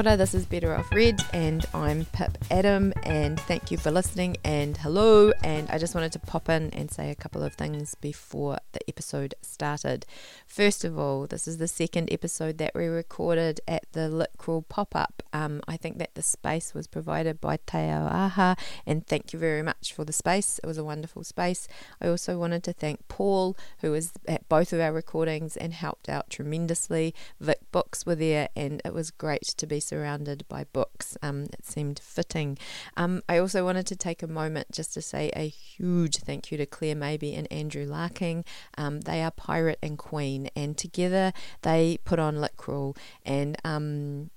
This is Better Off Read, and I'm Pip Adam, and thank you for listening, and hello. And I just wanted to pop in and say a couple of things before the episode started. First of all, this is the second episode that we recorded at the Lit Crawl pop up. Um, I think that the space was provided by Te Auaha, and thank you very much for the space. It was a wonderful space. I also wanted to thank Paul, who was at both of our recordings and helped out tremendously. Vic Books were there, and it was great to be surrounded by books. Um, it seemed fitting. Um, I also wanted to take a moment just to say a huge thank you to Claire Mabey and Andrew Larking. Um, they are Pirate and Queen, and together they put on Lit Crawl. And um,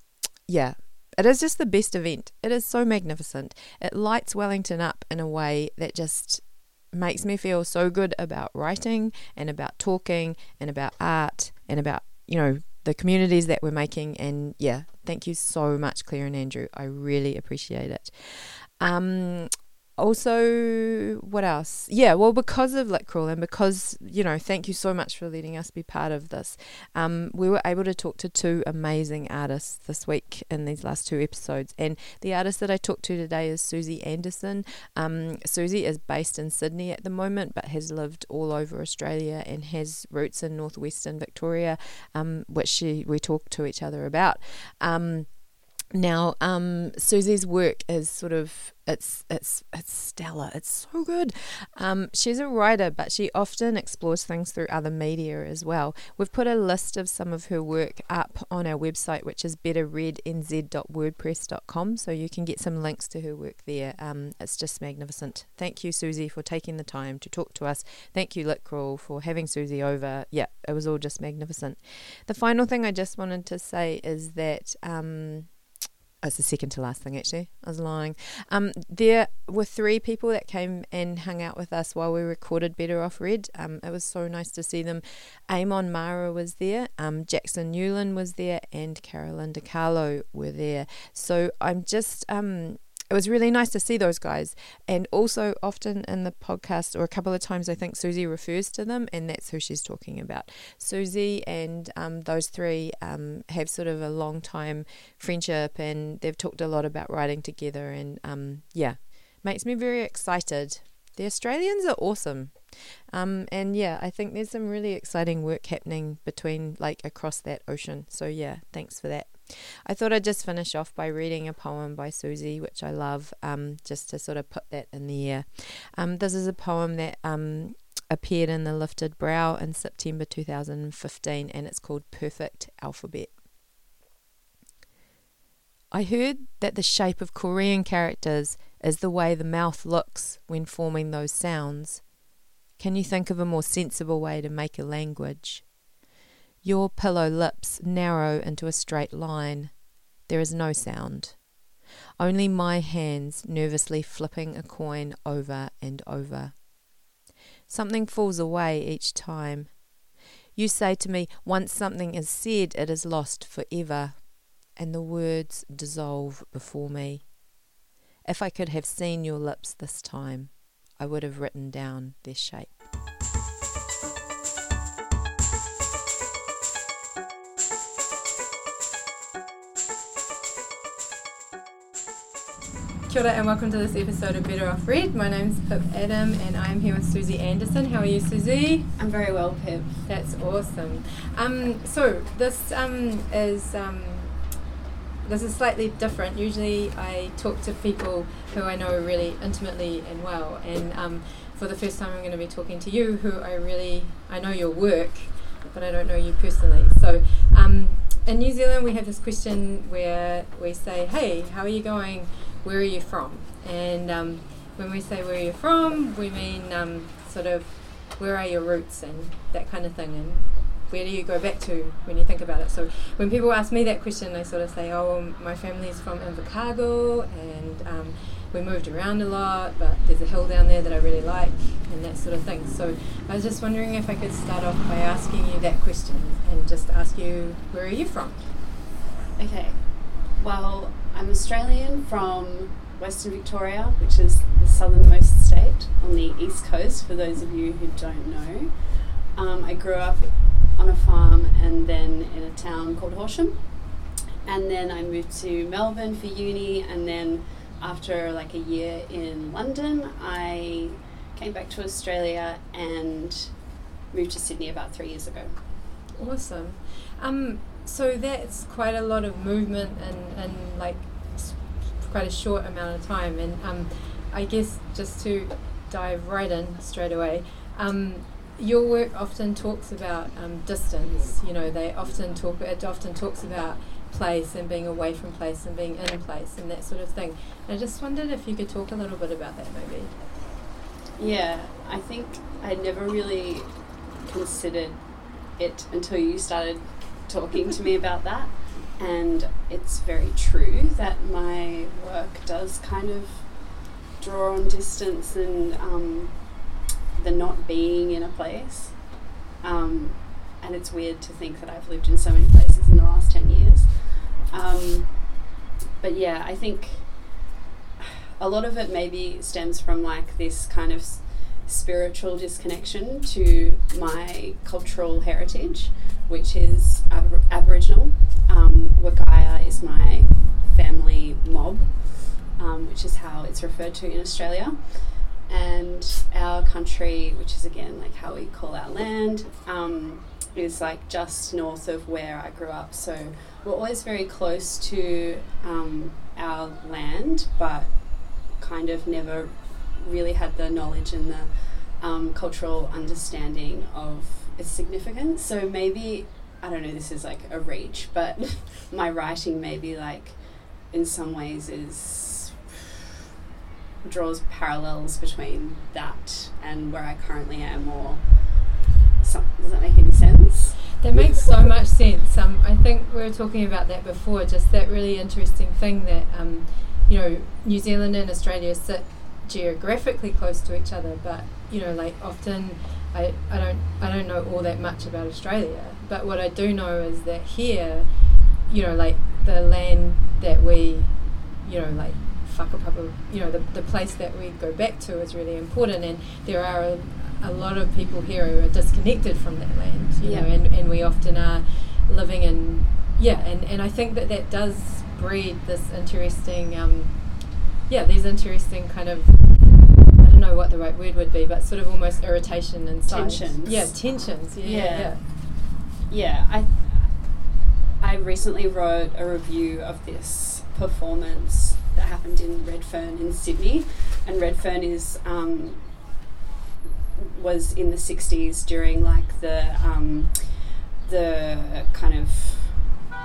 yeah, it is just the best event. It is so magnificent. It lights Wellington up in a way that just makes me feel so good about writing and about talking and about art and about, you know, the communities that we're making. And yeah, thank you so much, Claire and Andrew. I really appreciate it. Um, also, what else? Yeah, well, because of Lit Crawl and because, you know, thank you so much for letting us be part of this, um, we were able to talk to two amazing artists this week in these last two episodes. And the artist that I talked to today is Susie Anderson. Um, Susie is based in Sydney at the moment, but has lived all over Australia and has roots in northwestern Victoria, um, which she we talked to each other about. Now, um, Susie's work is sort of it's it's it's stellar. It's so good. Um, she's a writer, but she often explores things through other media as well. We've put a list of some of her work up on our website, which is betterrednz.wordpress.com, so you can get some links to her work there. Um, it's just magnificent. Thank you, Susie, for taking the time to talk to us. Thank you, Lit Crawl, for having Susie over. Yeah, it was all just magnificent. The final thing I just wanted to say is that. Um, it's the second to last thing actually. I was lying. Um, there were three people that came and hung out with us while we recorded Better Off Read. Um, it was so nice to see them. Amon Mara was there, um, Jackson Newland was there, and Carolyn DiCarlo were there. So I'm just um, it was really nice to see those guys. And also, often in the podcast, or a couple of times, I think Susie refers to them, and that's who she's talking about. Susie and um, those three um, have sort of a long time friendship, and they've talked a lot about writing together. And um, yeah, makes me very excited. The Australians are awesome. Um, and yeah, I think there's some really exciting work happening between, like, across that ocean. So yeah, thanks for that. I thought I'd just finish off by reading a poem by Susie, which I love, um, just to sort of put that in the air. Um, this is a poem that um, appeared in The Lifted Brow in September 2015, and it's called Perfect Alphabet. I heard that the shape of Korean characters is the way the mouth looks when forming those sounds. Can you think of a more sensible way to make a language? Your pillow lips narrow into a straight line. There is no sound. Only my hands nervously flipping a coin over and over. Something falls away each time. You say to me, once something is said, it is lost forever, and the words dissolve before me. If I could have seen your lips this time, I would have written down their shape. Kia ora and welcome to this episode of Better Off Read. My name's Pip Adam and I'm here with Susie Anderson. How are you, Susie? I'm very well, Pip. That's awesome. Um, so this um, is um, this is slightly different. Usually, I talk to people who I know really intimately and well, and um, for the first time, I'm going to be talking to you, who I really I know your work, but I don't know you personally. So um, in New Zealand, we have this question where we say, "Hey, how are you going?" Where are you from? And um, when we say where you're from, we mean um, sort of where are your roots and that kind of thing. And where do you go back to when you think about it? So when people ask me that question, I sort of say, oh, my family's from Invercargill and um, we moved around a lot, but there's a hill down there that I really like and that sort of thing. So I was just wondering if I could start off by asking you that question and just ask you, where are you from? Okay. Well, I'm Australian from Western Victoria, which is the southernmost state on the east coast, for those of you who don't know. Um, I grew up on a farm and then in a town called Horsham. and then I moved to Melbourne for uni, and then after like a year in London, I came back to Australia and moved to Sydney about three years ago. Awesome. Um, so that's quite a lot of movement and, and like quite a short amount of time. And um, I guess just to dive right in straight away, um, your work often talks about um, distance. You know, they often talk. It often talks about place and being away from place and being in place and that sort of thing. And I just wondered if you could talk a little bit about that, maybe. Yeah, I think I never really considered it until you started talking to me about that. And it's very true that my work does kind of draw on distance and um, the not being in a place. Um, and it's weird to think that I've lived in so many places in the last 10 years. Um, but yeah, I think a lot of it maybe stems from like this kind of s- spiritual disconnection to my cultural heritage, which is Ab- Aboriginal. Um, Wergaia is my family mob, um, which is how it's referred to in Australia. And our country, which is again like how we call our land, um, is like just north of where I grew up. So we're always very close to um, our land, but kind of never really had the knowledge and the um, cultural understanding of its significance. So maybe, I don't know, this is like a reach, but my writing maybe like in some ways is draws parallels between that and where I currently am or some, does that make any sense? That makes so much sense. Um, I think we were talking about that before, just that really interesting thing that, um, you know, New Zealand and Australia sit geographically close to each other, but, you know, like often I, I, don't, I don't know all that much about Australia, but what I do know is that here, you know, like the land that we, you know, like whakapapa, you know, the, the place that we go back to is really important, and there are a, a lot of people here who are disconnected from that land, you know, and, and we often are living in, yeah, and, and I think that that does breed this interesting, um, yeah, these interesting kind of, know what the right word would be, but sort of almost irritation and Tensions. Yeah, tensions. Yeah, yeah. Yeah. yeah. Yeah, I I recently wrote a review of this performance that happened in Redfern in Sydney, and Redfern is um, was in the '60s during like the um, the kind of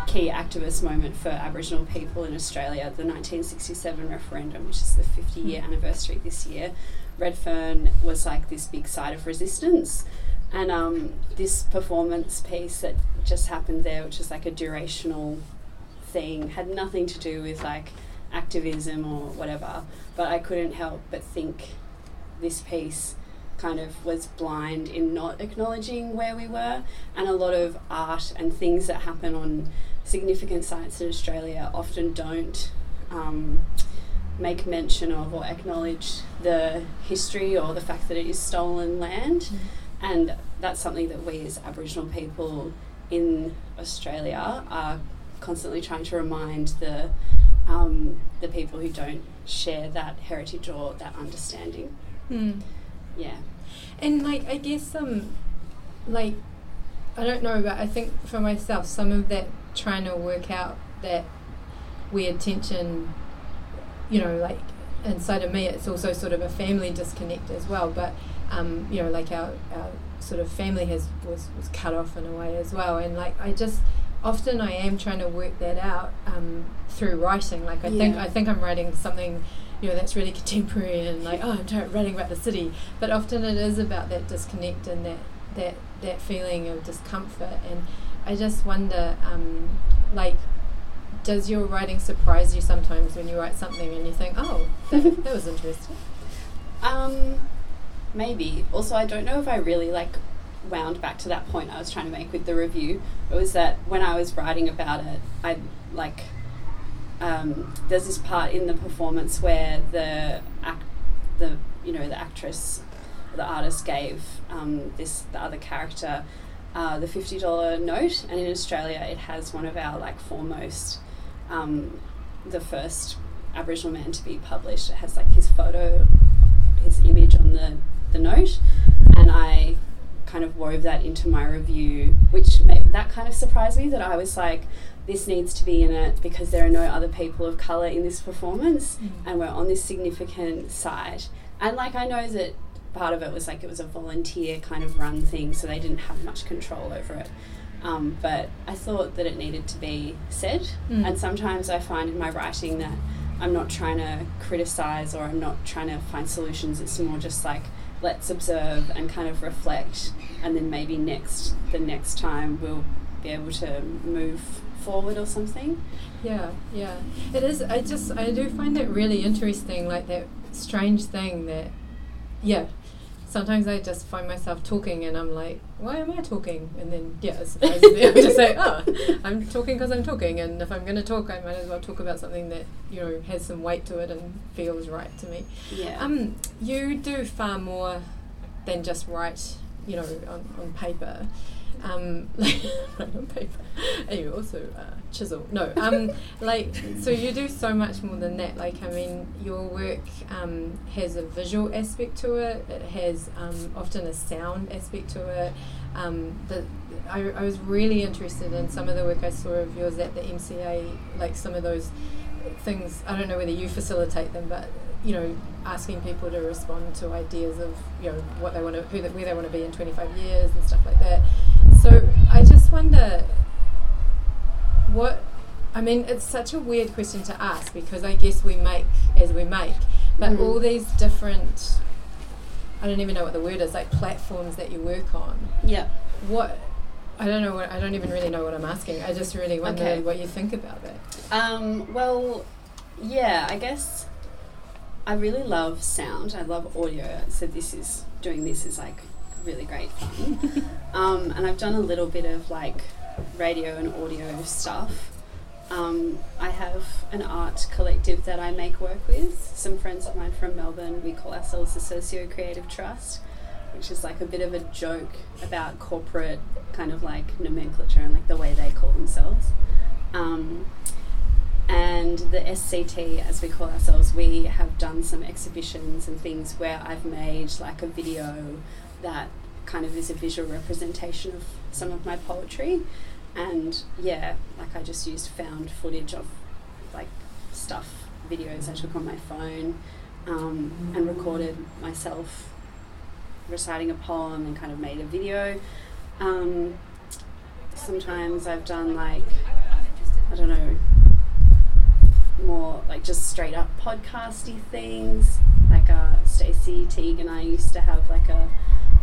key activist moment for Aboriginal people in Australia, the 1967 referendum, which is the 50 year anniversary this year. Redfern was like this big site of resistance. And um, this performance piece that just happened there, which is like a durational thing, had nothing to do with like activism or whatever. But I couldn't help but think this piece kind of was blind in not acknowledging where we were. And a lot of art and things that happen on significant sites in Australia often don't um, make mention of or acknowledge the history or the fact that it is stolen land. And that's something that we as Aboriginal people in Australia are constantly trying to remind the um, the people who don't share that heritage or that understanding. Hmm. Yeah. And like I guess um like I don't know but I think for myself some of that trying to work out that weird tension you know like inside of me it's also sort of a family disconnect as well but um you know like our, our sort of family has was, was cut off in a way as well and like I just often I am trying to work that out um, through writing like I think I think I'm writing something you know that's really contemporary and like oh I'm writing about the city but often it is about that disconnect and that that that feeling of discomfort and I just wonder um, like does your writing surprise you sometimes when you write something and you think oh that, that was interesting Um, maybe. Also, I don't know if I really like wound back to that point I was trying to make with the review. It was that when I was writing about it, I like. Um, there's this part in the performance where the act, the you know the actress, the artist gave um, this the other character uh, the fifty dollar note, and in Australia it has one of our like foremost um, the first Aboriginal man to be published. It has like his photo, his image on the, the note, and I kind of wove that into my review, which made, that kind of surprised me that I was like, this needs to be in it because there are no other people of colour in this performance Mm. and we're on this significant site. And like I know that part of it was like it was a volunteer kind of run thing, so they didn't have much control over it. Um, but I thought that it needed to be said. Mm. And sometimes I find in my writing that I'm not trying to criticize or I'm not trying to find solutions. It's more just like let's observe and kind of reflect, and then maybe next the next time we'll be able to move forward or something. Yeah, yeah. It is. I just I do find it really interesting, like that strange thing that, yeah. Sometimes I just find myself talking and I'm like, why am I talking? And then yeah, I'm just like, oh, I'm talking because I'm talking, and if I'm going to talk, I might as well talk about something that you know has some weight to it and feels right to me. Yeah. Um, you do far more than just write, you know, on, on paper. Um, like on paper, and you also uh, chisel. No, um, like so you do so much more than that. Like I mean, your work um, has a visual aspect to it. It has um, often a sound aspect to it. Um, the, I, I was really interested in some of the work I saw of yours at the MCA, like some of those things. I don't know whether you facilitate them, but you know, asking people to respond to ideas of you know what they want to, who, they, where they want to be in 25 years and stuff like that. So I just wonder what. I mean, it's such a weird question to ask because I guess we make as we make, but Mhm. all these different. I don't even know what the word is, like platforms that you work on. yeah. What I don't know what I don't even really know what I'm asking. I just really wonder Okay. what you think about that. Um, well, yeah, I guess I really love sound. I love audio. So this is doing this is like really great fun. um, and I've done a little bit of like radio and audio stuff. Um, I have an art collective that I make work with. Some friends of mine from Melbourne. We call ourselves the Socio Creative Trust, which is like a bit of a joke about corporate kind of like nomenclature and like the way they call themselves. Um, and the SCT, as we call ourselves, we have done some exhibitions and things where I've made like a video that kind of is a visual representation of some of my poetry. And yeah, like I just used found footage of like stuff, videos I took on my phone um, and recorded myself reciting a poem and kind of made a video. Um, sometimes I've done like, I don't know, more like just straight up podcasty things. Like uh, Stacey Teague and I used to have like a,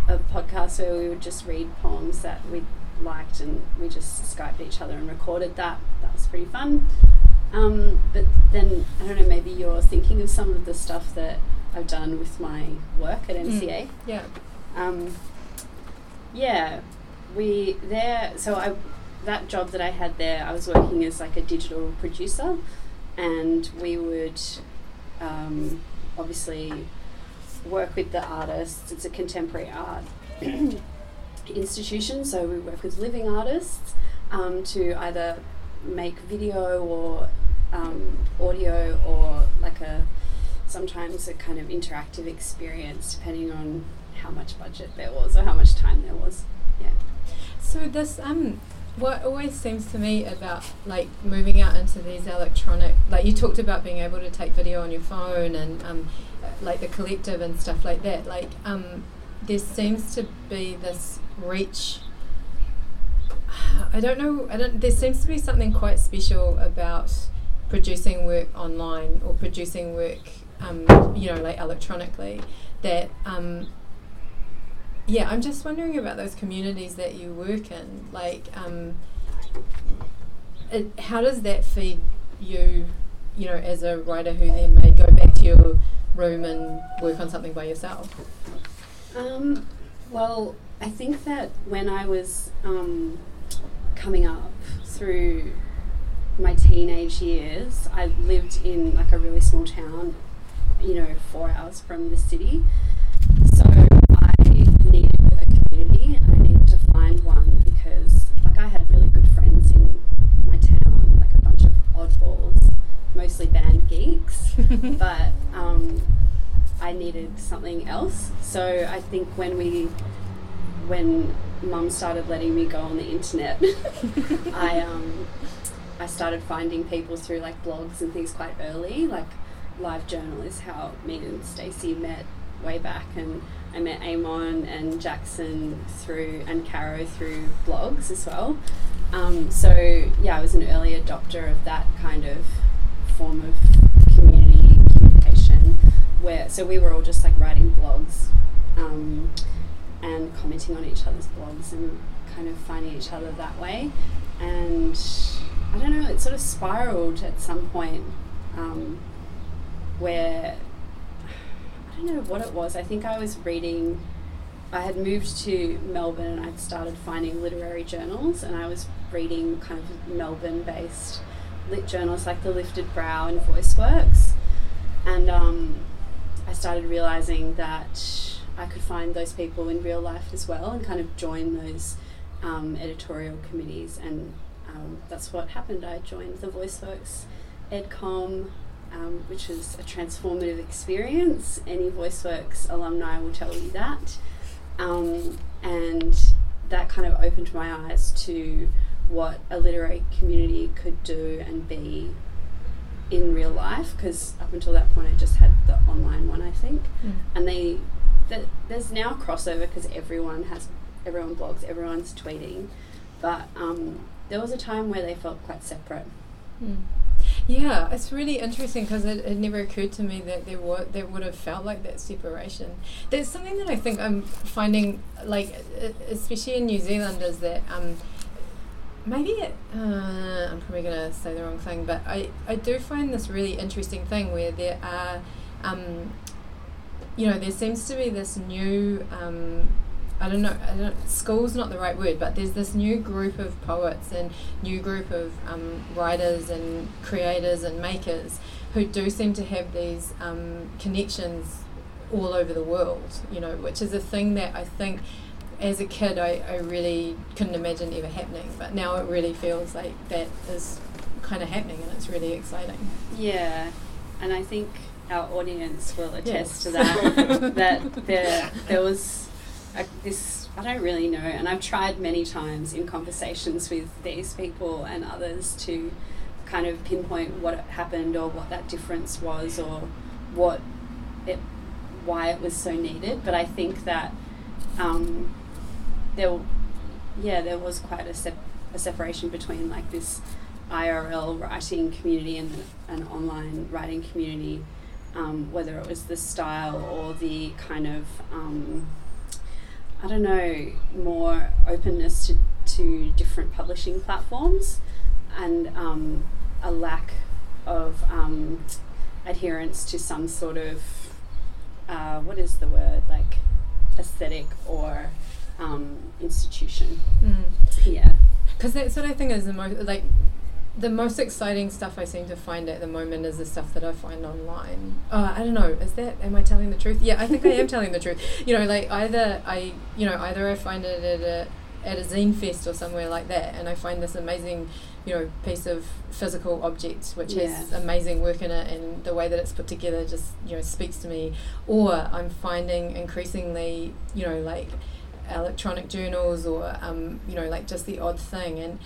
a podcast where we would just read poems that we liked and we just Skyped each other and recorded that. That was pretty fun. Um, but then, I don't know, maybe you're thinking of some of the stuff that I've done with my work at MCA. Yeah. Um, yeah, we there. So I that job that I had there, I was working as like a digital producer, and we would um, obviously work with the artists. It's a contemporary art institution, so we work with living artists um, to either make video or um, audio or like a sometimes a kind of interactive experience depending on how much budget there was or how much time there was. Yeah. So this um what always seems to me about like moving out into these electronic like you talked about being able to take video on your phone and um like the collective and stuff like that like um there seems to be this reach I don't know I don't there seems to be something quite special about producing work online or producing work um you know like electronically that um yeah, I'm just wondering about those communities that you work in. Like, um, it, how does that feed you, you know, as a writer who then may go back to your room and work on something by yourself? Um, well, I think that when I was um, coming up through my teenage years, I lived in like a really small town, you know, four hours from the city. Something else. So I think when we, when mum started letting me go on the internet, I um, I started finding people through like blogs and things quite early. Like Live Journal is how me and Stacey met way back, and I met Amon and Jackson through and Caro through blogs as well. Um, so yeah, I was an early adopter of that kind of form of. Where so we were all just like writing blogs um, and commenting on each other's blogs and kind of finding each other that way. And I don't know, it sort of spiraled at some point um, where I don't know what it was. I think I was reading. I had moved to Melbourne and I'd started finding literary journals, and I was reading kind of Melbourne based lit journals like The Lifted Brow and VoiceWorks. And um, I started realizing that I could find those people in real life as well and kind of join those um, editorial committees. And um, that's what happened. I joined the VoiceWorks EdCom, um, which was a transformative experience. Any VoiceWorks alumni will tell you that. Um, and that kind of opened my eyes to what a literary community could do and be in real life because up until that point I just had the online one I think Mm. and they the, there's now crossover because everyone has everyone blogs everyone's tweeting but um, there was a time where they felt quite separate Mm. Yeah, it's really interesting because it, it never occurred to me that there were there would have felt like that separation. There's something that I think I'm finding, like especially in New Zealand, is that um, maybe it, uh, I'm probably going to say the wrong thing, but I, I do find this really interesting thing where there are, um, you know, there seems to be this new. Um, I don't know. I don't. School's not the right word, but there's this new group of poets and new group of um, writers and creators and makers who do seem to have these um, connections all over the world. You know, which is a thing that I think, as a kid, I, I really couldn't imagine ever happening. But now it really feels like that is kind of happening, and it's really exciting. yeah and I think our audience will attest Yes. to that that there there was a, this I don't really know, and I've tried many times in conversations with these people and others to kind of pinpoint what happened or what that difference was or what it why it was so needed. But I think that um, there, yeah, there was quite a, sep- a separation between like this IRL writing community and an online writing community, um, whether it was the style or the kind of, um, I don't know, more openness to, to different publishing platforms and um, a lack of um, adherence to some sort of, uh, what is the word, like aesthetic or um, institution. Mm. Yeah. Because that's what I think is the most like the most exciting stuff I seem to find at the moment is the stuff that I find online. Uh, I don't know. Is that am I telling the truth? Yeah, I think I am telling the truth. You know, like either I you know either I find it at a at a zine fest or somewhere like that, and I find this amazing you know piece of physical object which has amazing work in it, and the way that it's put together just you know speaks to me. Or I'm finding increasingly you know like electronic journals or um, you know like just the odd thing and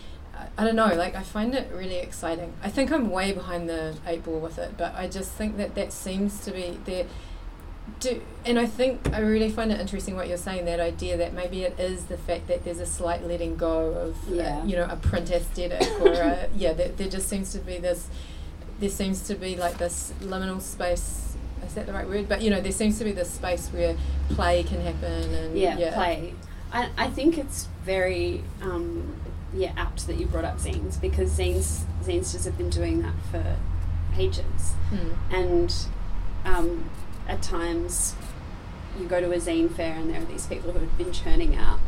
I, don't know like I find it really exciting I think I'm way behind the eight ball with it but I just think that that seems to be there do and I think I really find it interesting what you're saying that idea that maybe it is the fact that there's a slight letting go of Yeah. uh, you know a print aesthetic or a, yeah there, there just seems to be this there seems to be like this liminal space is that the right word but you know there seems to be this space where play can happen and yeah, play. I, I think it's very um, yeah apt that you brought up zines because zines zinesters have been doing that for ages, Mm. and um, at times you go to a zine fair and there are these people who have been churning out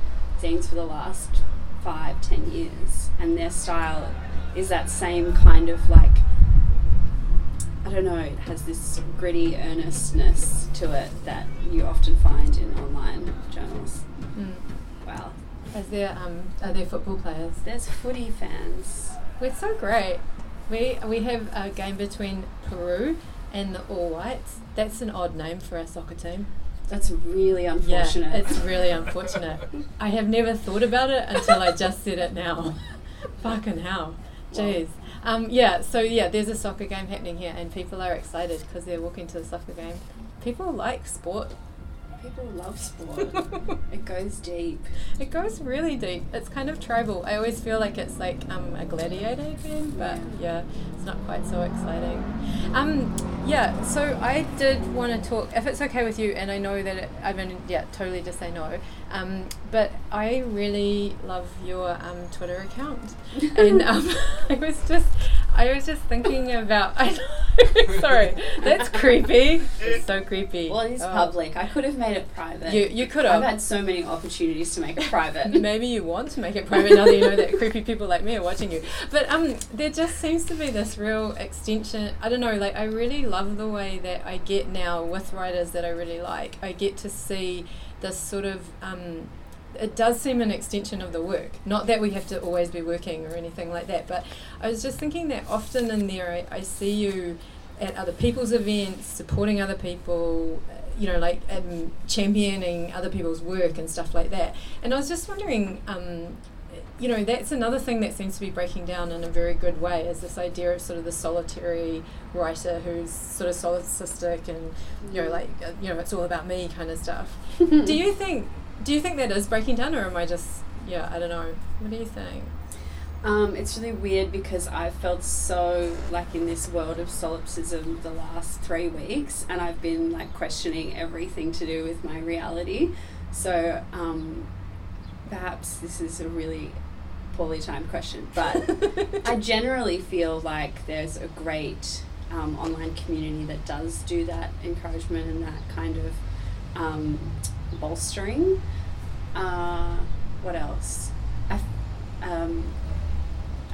zines for the last five, ten years, and their style is that same kind of like I don't know, it has this gritty earnestness to it that you often find in online journals. Mm. Wow. Is there um are there football players? There's footy fans. We're so great. We we have a game between Peru and the All Whites. That's an odd name for a soccer team. That's really unfortunate. Yeah, it's really unfortunate. I have never thought about it until I just said it now. Fucking hell. Jeez. Um, yeah, so yeah, there's a soccer game happening here, and people are excited because they're walking to the soccer game. People like sport. People love sport. it goes deep. It goes really deep. It's kind of tribal. I always feel like it's like um, a gladiator game, but yeah, it's not quite so exciting. Um, yeah, so I did want to talk, if it's okay with you, and I know that it, I mean, yeah, totally just say no. Um, but I really love your um, Twitter account, and um, I was just, I was just thinking about. I know, sorry, that's creepy. It's so creepy. Well, it is Oh. public. I could have made it private. You you could have. I've had so many opportunities to make it private. Maybe you want to make it private now that you know that creepy people like me are watching you. But um, there just seems to be this real extension. I don't know. Like I really love the way that I get now with writers that I really like. I get to see this sort of um, it does seem an extension of the work. Not that we have to always be working or anything like that, but I was just thinking that often in there I, I see you at other people's events, supporting other people, uh, you know, like um, championing other people's work and stuff like that. And I was just wondering, um, you know, that's another thing that seems to be breaking down in a very good way is this idea of sort of the solitary writer who's sort of solipsistic and, you know, like, uh, you know, it's all about me kind of stuff. do you think, do you think that is breaking down or am I just, yeah, I don't know. What do you think? Um, it's really weird because I've felt so like in this world of solipsism the last three weeks, and I've been like questioning everything to do with my reality. So um, perhaps this is a really poorly timed question, but I generally feel like there's a great um, online community that does do that encouragement and that kind of um, bolstering. Uh, what else? I, f- um,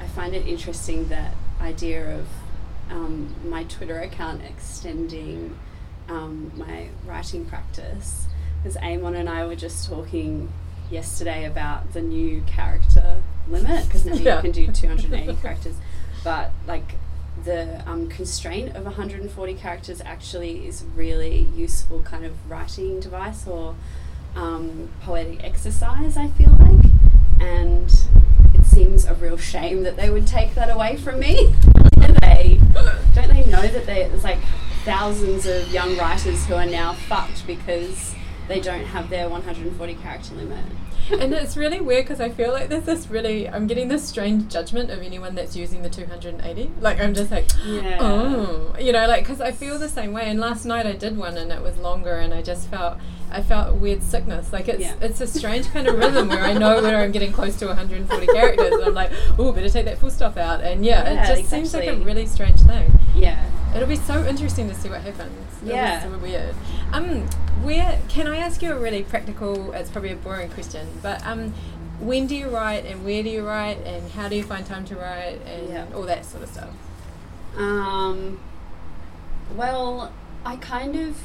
I find it interesting that idea of um, my Twitter account extending um, my writing practice. Because Amon and I were just talking yesterday about the new character limit, because now Yeah. you can do 280 characters. But like the um, constraint of 140 characters actually is really useful kind of writing device or um, poetic exercise, I feel like. And it seems a real shame that they would take that away from me. They, don't they know that there's like thousands of young writers who are now fucked because they don't have their 140 character limit? And it's really weird because I feel like there's this really I'm getting this strange judgment of anyone that's using the 280. Like I'm just like, Yeah. oh, you know, like because I feel the same way. And last night I did one and it was longer, and I just felt I felt weird sickness. Like it's Yeah. it's a strange kind of rhythm where I know when I'm getting close to 140 characters, and I'm like, oh, better take that full stop out. And yeah, Yeah, it just seems like a really strange thing. Yeah. It'll be so interesting to see what happens. It'll be Yeah. so weird. Um, where can I ask you a really practical? It's probably a boring question, but um, when do you write and where do you write and how do you find time to write and Yeah. all that sort of stuff? Um, well, I kind of,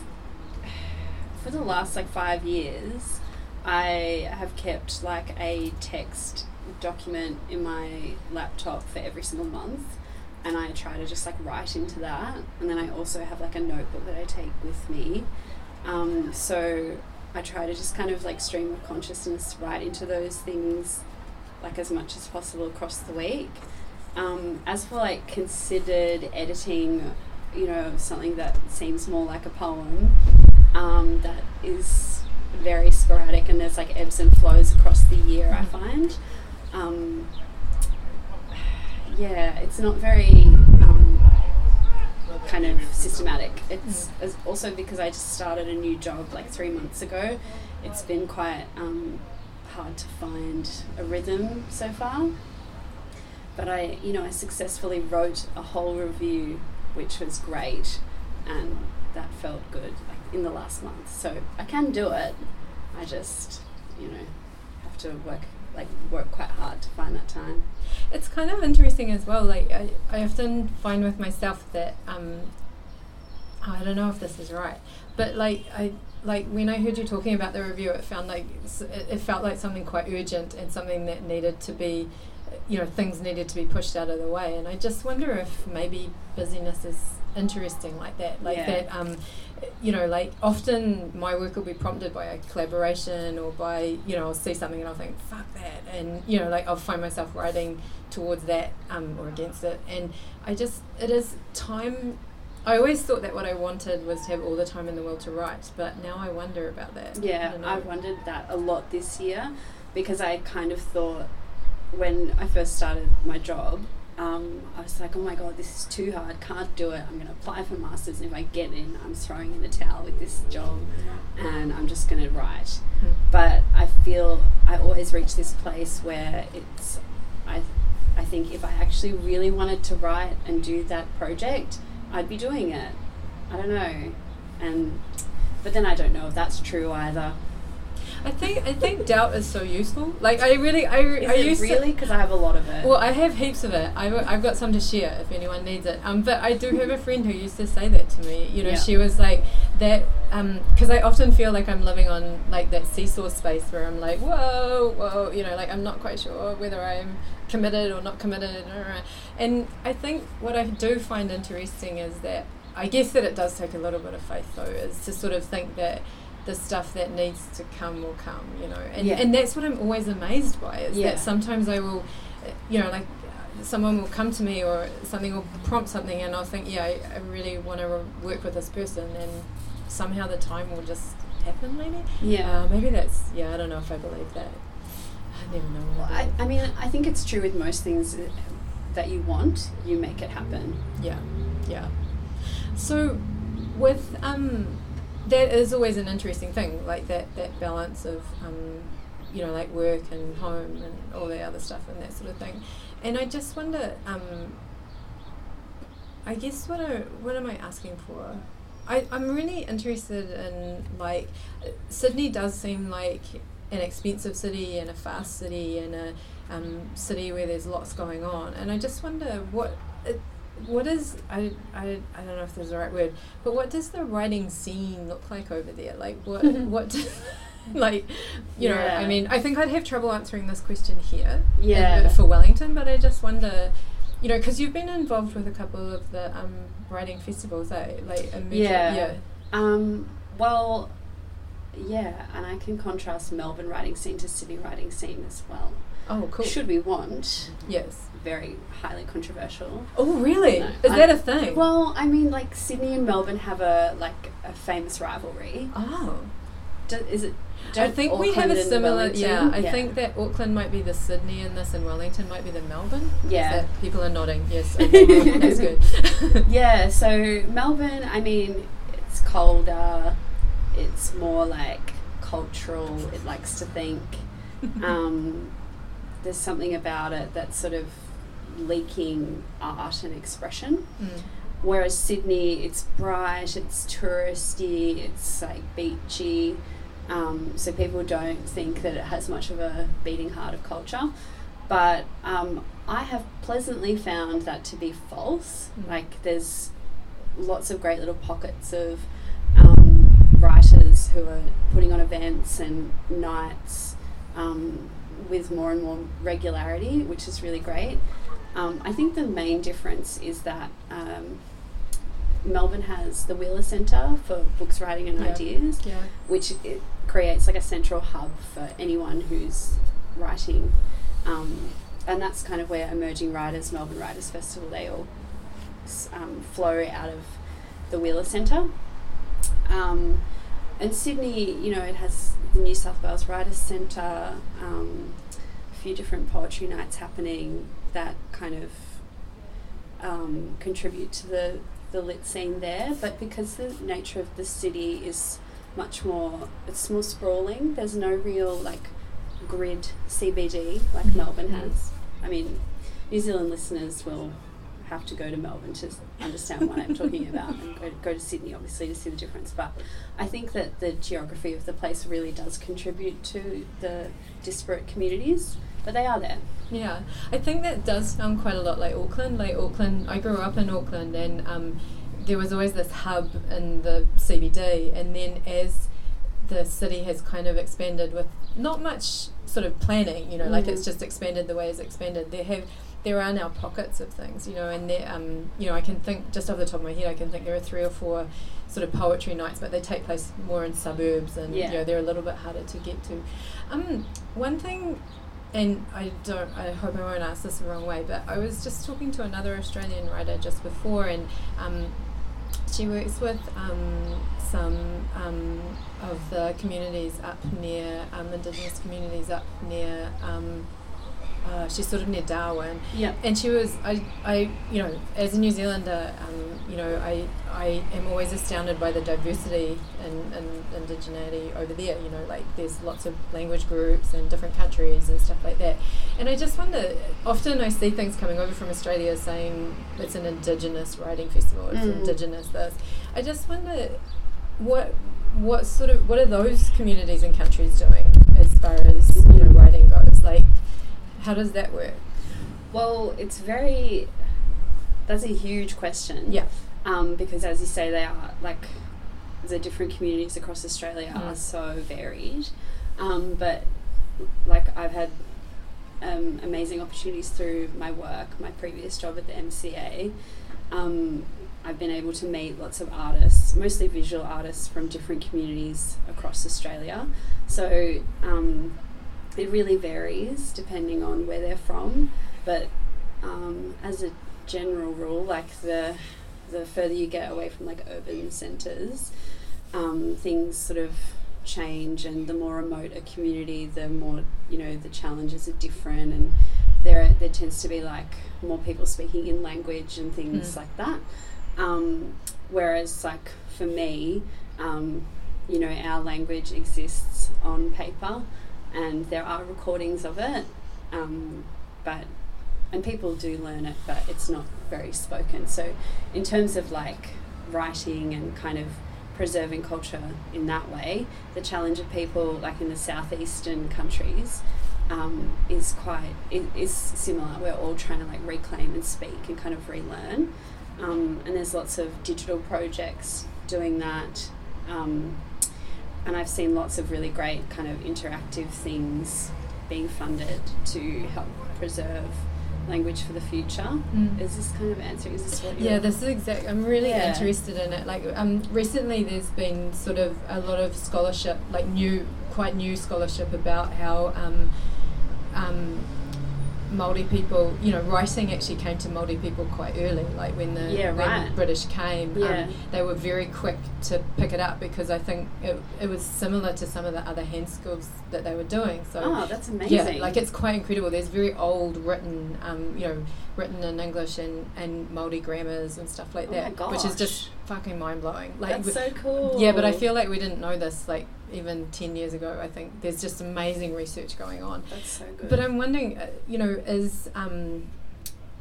for the last like five years, I have kept like a text document in my laptop for every single month. And I try to just like write into that. And then I also have like a notebook that I take with me. Um, so I try to just kind of like stream of consciousness right into those things like as much as possible across the week. Um, as for like considered editing, you know, something that seems more like a poem, um, that is very sporadic and there's like ebbs and flows across the year, I find. Um, yeah, it's not very um, kind of systematic. It's as also because I just started a new job like three months ago. It's been quite um, hard to find a rhythm so far. But I, you know, I successfully wrote a whole review, which was great, and that felt good like in the last month. So I can do it. I just, you know, have to work like work quite hard to find that time. It's kind of interesting as well. Like I, I often find with myself that um, I don't know if this is right, but like I like when I heard you talking about the review, it found like it, it felt like something quite urgent and something that needed to be, you know, things needed to be pushed out of the way. And I just wonder if maybe busyness is interesting like that. Like Yeah. that. Um, you know, like often my work will be prompted by a collaboration or by you know I'll see something and I'll think fuck that, and you know like I'll find myself writing towards that um, or against it, and I just it is time. I always thought that what I wanted was to have all the time in the world to write, but now I wonder about that. Yeah, don't. I wondered that a lot this year because I kind of thought when I first started my job, um, I was like, oh my god, this is too hard, can't do it. I'm going to apply for masters, and if I get in, I'm throwing in the towel with this job, and I'm just going to write. Hmm. But I feel I always reach this place where it's, I, I think if I actually really wanted to write and do that project, I'd be doing it. I don't know, and but then I don't know if that's true either. I think I think doubt is so useful. Like I really I, Is I it used to- really? Because I have a lot of it. Well, I have heaps of it. I've, I've got some to share if anyone needs it. Um, but I do have a friend who used to say that to me. You know, Yeah. she was like that. Um, because I often feel like I'm living on like that seesaw space where I'm like, whoa, whoa. You know, like I'm not quite sure whether I'm committed or not committed. And I think what I do find interesting is that I guess that it does take a little bit of faith though, is to sort of think that the stuff that needs to come will come, you know. And Yeah. and that's what I'm always amazed by is Yeah. that sometimes I will, uh, you know, like uh, someone will come to me or something will prompt something and I'll think, yeah, I, I really want to re- work with this person and somehow the time will just happen maybe. yeah. Uh, maybe that's, yeah, I don't know if I believe that. I never know what Well, I I, mean, I think it's true with most things that- that you want, you make it happen. Yeah, yeah. So, with um, that is always an interesting thing, like that that balance of um, you know, like work and home and all the other stuff and that sort of thing. And I just wonder, um, I guess what I what am I asking for? I I'm really interested in like Sydney does seem like an expensive city and a fast city and a um, city where there's lots going on, and I just wonder what. It, what is I, I, I don't know if there's the right word, but what does the writing scene look like over there? Like what what do- like you know I mean I think I'd have trouble answering this question here in- Yeah. for Wellington, but I just wonder you know because you've been involved with a couple of the um, writing festivals, eh? Like a major, Yeah. yeah, Um, well, yeah, and I can contrast Melbourne writing scene to Sydney writing scene as well. Oh cool, Should we want? yes. Very highly controversial. Oh really? No, is I- that a thing? Well, I mean, like Sydney and Melbourne have a like a famous rivalry. oh. Do, is it? I don't think we have a similar. Yeah, I think that Auckland might be the Sydney in this, and Wellington might be the Melbourne. Yeah. people are nodding. Yes, okay, that's good. Yeah, so Melbourne, I mean, it's colder, it's more like cultural, it likes to think. Um, there's something about it that's sort of leaking art and expression. Mm. Whereas Sydney, it's bright, it's touristy, it's like beachy. Um, so people don't think that it has much of a beating heart of culture. But um, I have pleasantly found that to be false. Mm. Like there's lots of great little pockets of um, writers who are putting on events and nights um, with more and more regularity, which is really great. Um, I think the main difference is that um, Melbourne has the Wheeler Centre for books, writing, and Yeah. ideas, Yeah. which it creates like a central hub for anyone who's writing. Um, and that's kind of where Emerging Writers, Melbourne Writers Festival, they all um, flow out of the Wheeler Centre. And Sydney, you know, it has the New South Wales Writers Centre, um, a few different poetry nights happening that kind of um, contribute to the, the lit scene there. But because the nature of the city is much more, it's more sprawling, there's no real like grid CBD like Mhm. Melbourne Mhm. has. I mean, New Zealand listeners will have to go to Melbourne to understand what I'm talking about and go, go to Sydney obviously to see the difference. But I think that the geography of the place really does contribute to the disparate communities, but they are there. Yeah, I think that does sound quite a lot like Auckland. Like Auckland, I grew up in Auckland, and um, there was always this hub in the CBD, and then as the city has kind of expanded with not much sort of planning. You know, like it's Mm. just expanded the way it's expanded. There have there are now pockets of things. You know, and there um you know I can think just off the top of my head I can think there are three or four sort of poetry nights, but they take place more in suburbs and Yeah. you know they're a little bit harder to get to. Um, one thing and I don't I hope I won't ask this the wrong way, but I was just talking to another Australian writer just before and um, she works with um, some um, of the communities up near um, indigenous communities up near um, uh, she's sort of near Darwin Yeah. and she was I, I you know as a New Zealander um, you know I, I am always astounded by the diversity and, and indigeneity over there you know like there's lots of language groups and different countries and stuff like that and I just wonder often I see things coming over from Australia saying it's an indigenous writing festival it's Mm. indigenous this I just wonder what what sort of what are those communities and countries doing as far as you know writing goes like how does that work Well, it's very. That's a huge question. yeah Um, because as you say, they are like the different communities across Australia Mm. are so varied. Um, but like I've had um, amazing opportunities through my work, my previous job at the MCA. Um, I've been able to meet lots of artists, mostly visual artists from different communities across Australia. So um, it really varies depending on where they're from. But um, as a general rule, like the the further you get away from like urban centres, um, things sort of change, and the more remote a community, the more you know the challenges are different, and there there tends to be like more people speaking in language and things Mm. like that. Um, whereas like for me, um, you know, our language exists on paper, and there are recordings of it, um, but and people do learn it, but it's not very spoken. So, in terms of like writing and kind of preserving culture in that way, the challenge of people like in the southeastern countries um, is quite i- is similar. We're all trying to like reclaim and speak and kind of relearn, um, and there's lots of digital projects doing that. Um, and I've seen lots of really great kind of interactive things being funded to help preserve language for the future. Mm. Is this kind of answering? Is this what you're Yeah, this is exactly. I'm really Yeah. interested in it. Like, um, recently there's been sort of a lot of scholarship, like new, quite new scholarship about how um, um, Maori people, you know, writing actually came to Maori people quite early. Like when the Yeah, when. British came, Yeah. um, they were very quick to pick it up because I think it, it was similar to some of the other hand skills that they were doing. So Oh, that's amazing. yeah, like it's quite incredible. There's very old written, um, you know, written in English and, and Māori grammars and stuff like Oh my that, which is just fucking mind blowing. Like, that's so cool. yeah, but I feel like we didn't know this like even ten years ago. I think there's just amazing research going on. that's so good. But I'm wondering, uh, you know, is um,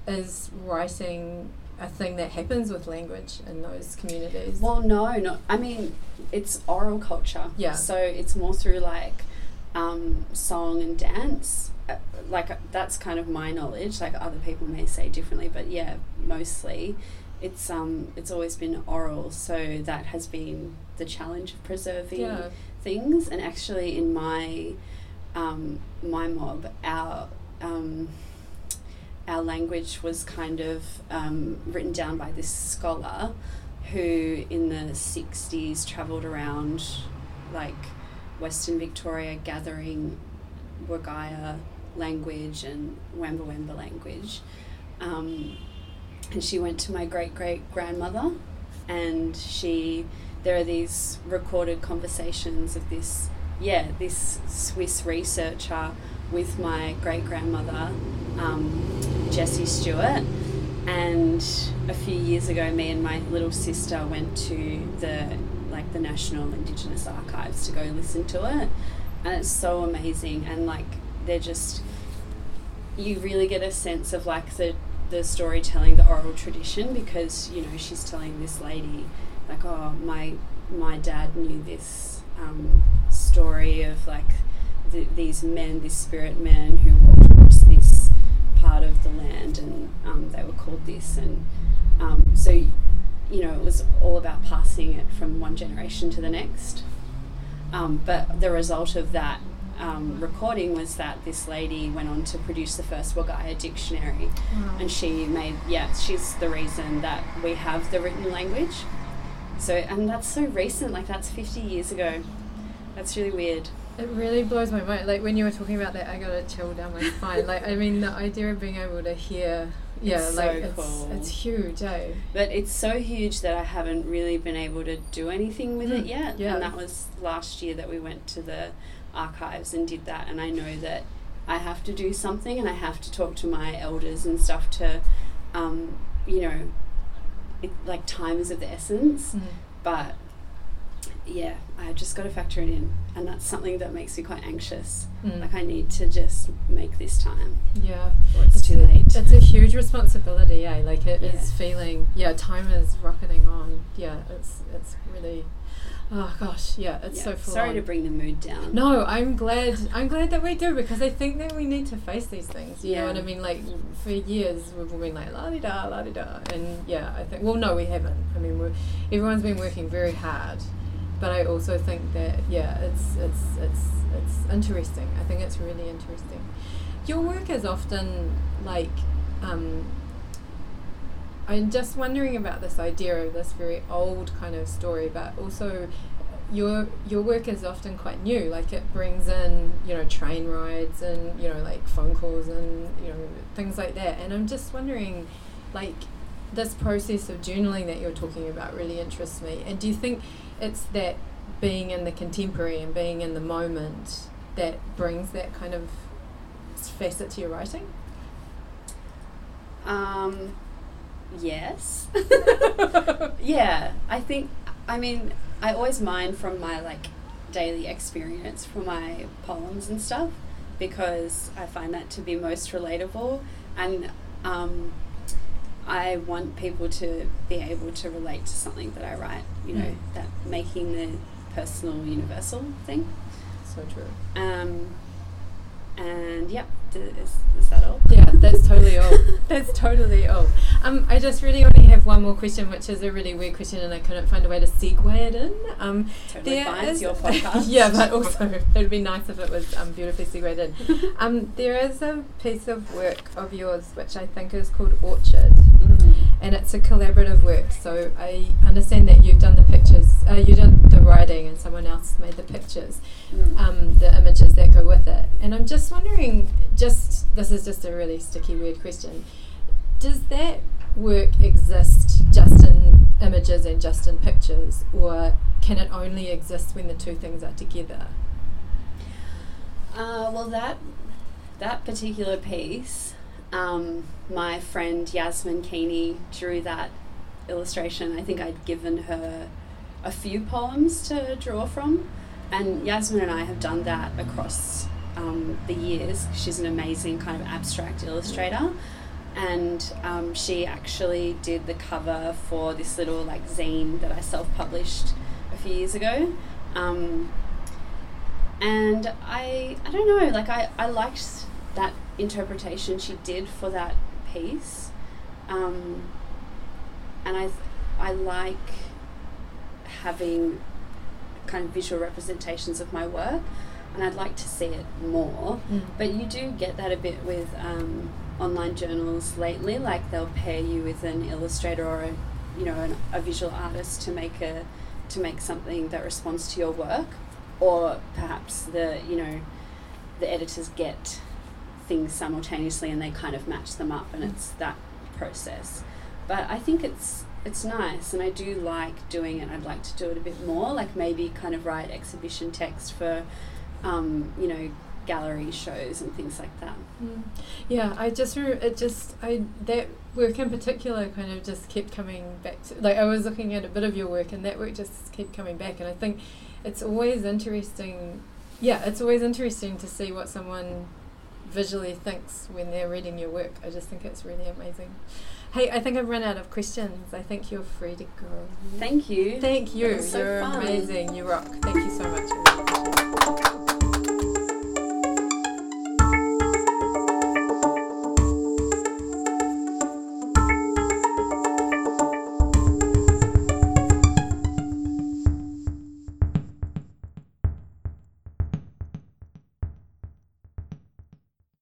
is writing a thing that happens with language in those communities? Well, no, not. I mean, it's oral culture. Yeah. So it's more through like um, song and dance. Uh, like that's kind of my knowledge. Like other people may say differently, but yeah, mostly it's um it's always been oral. So that has been the challenge of preserving yeah, things. And actually, in my um, my mob, our um, our language was kind of um, written down by this scholar who, in the '60s, travelled around like Western Victoria, gathering Wergaia language and Wamba Wamba language. Um, and she went to my great great grandmother, and she there are these recorded conversations of this yeah this Swiss researcher with my great grandmother um, Jessie Stewart. And a few years ago me and my little sister went to the like the National Indigenous Archives to go listen to it. And it's so amazing. And like they're just you really get a sense of like the the storytelling the oral tradition because you know she's telling this lady like oh my my dad knew this um, story of like th- these men these spirit men who walked across this part of the land and um, they were called this. And um, so you know it was all about passing it from one generation to the next. Um, but the result of that um, recording was that this lady went on to produce the first Wergaia dictionary, Wow. and she made yeah she's the reason that we have the written language. So and that's so recent, like that's fifty years ago. That's really weird. It really blows my mind. Like when you were talking about that, I got a chill down my spine. Like I mean, the idea of being able to hear, yeah, It's like so it's cool. it's huge, eh? But it's so huge that I haven't really been able to do anything with it Mm, yet. yeah. And that was last year that we went to the archives and did that. And I know that I have to do something and I have to talk to my elders and stuff to, um, you know, it, like time is of the essence. But yeah, I just got to factor it in. And that's something that makes me quite anxious. Mm. Like, I need to just make this time Yeah. or it's, too a, late. It's a huge responsibility, yeah. Like it is Yeah. feeling, yeah. Time is rocketing on. Yeah, it's it's really, oh gosh, yeah. It's Yeah, so full Sorry on. to bring the mood down. No, I'm glad. I'm glad that we do because I think that we need to face these things. You know what I mean? Like for years we've all been like la di da la di da, and yeah, I think. Well, no, we haven't. I mean, we're, everyone's been working very hard, but I also think that yeah, it's it's it's it's interesting. I think it's really interesting. Your work is often like. Um, I'm just wondering about this idea of this very old kind of story, but also your your work is often quite new. Like it brings in you know train rides and you know like phone calls and you know things like that. And I'm just wondering, like this process of journaling that you're talking about really interests me. And do you think it's that being in the contemporary and being in the moment that brings that kind of facet to your writing? Um, yes. yeah, I think. I mean, I always mine from my like daily experience for my poems and stuff because I find that to be most relatable, and um, I want people to be able to relate to something that I write. You know, Mm. that making the personal universal thing. So true. Um, and yeah, is, is that all? Yeah, that's totally all. That's totally all. Um, I just really only have one more question, which is a really weird question, and I couldn't find a way to segue it in. Um, Totally there fine. It's your podcast. yeah, but also it'd be nice if it was um, beautifully segued in. Um, there is a piece of work of yours which I think is called Orchard, Mm. and it's a collaborative work. So I understand that you've done the pictures, uh, you the writing, and someone else made the pictures Mm. um, the images that go with it. And I'm just wondering, just this is just a really sticky, weird question. Does that work exist just in images and just in pictures, or can it only exist when the two things are together? Uh, well, that that particular piece, um, my friend Yasmin Keeney drew that illustration. I think I'd given her a few poems to draw from, and Yasmin and I have done that across um, the years. She's an amazing kind of abstract illustrator. And um, she actually did the cover for this little like zine that I self-published a few years ago. Um, and I I don't know like I, I liked that interpretation she did for that piece um, and I I like having kind of visual representations of my work and I'd like to see it more. But you do get that a bit with um, online journals lately like they'll pair you with an illustrator or a you know an, a visual artist to make a to make something that responds to your work. Or perhaps the you know the editors get things simultaneously and they kind of match them up and it's that process. But i think it's it's nice and i do like doing it i'd like to do it a bit more like maybe kind of write exhibition text for um, you know gallery shows and things like that Mm. Yeah, I just it just I that work in particular kind of just kept coming back to like I was looking at a bit of your work and that work just kept coming back and I think it's always interesting yeah, it's always interesting to see what someone visually thinks when they're reading your work. I just think it's really amazing. Hey, I think I've run out of questions. I think you're free to go. thank you Thank you. You're amazing. You rock. Thank you so much.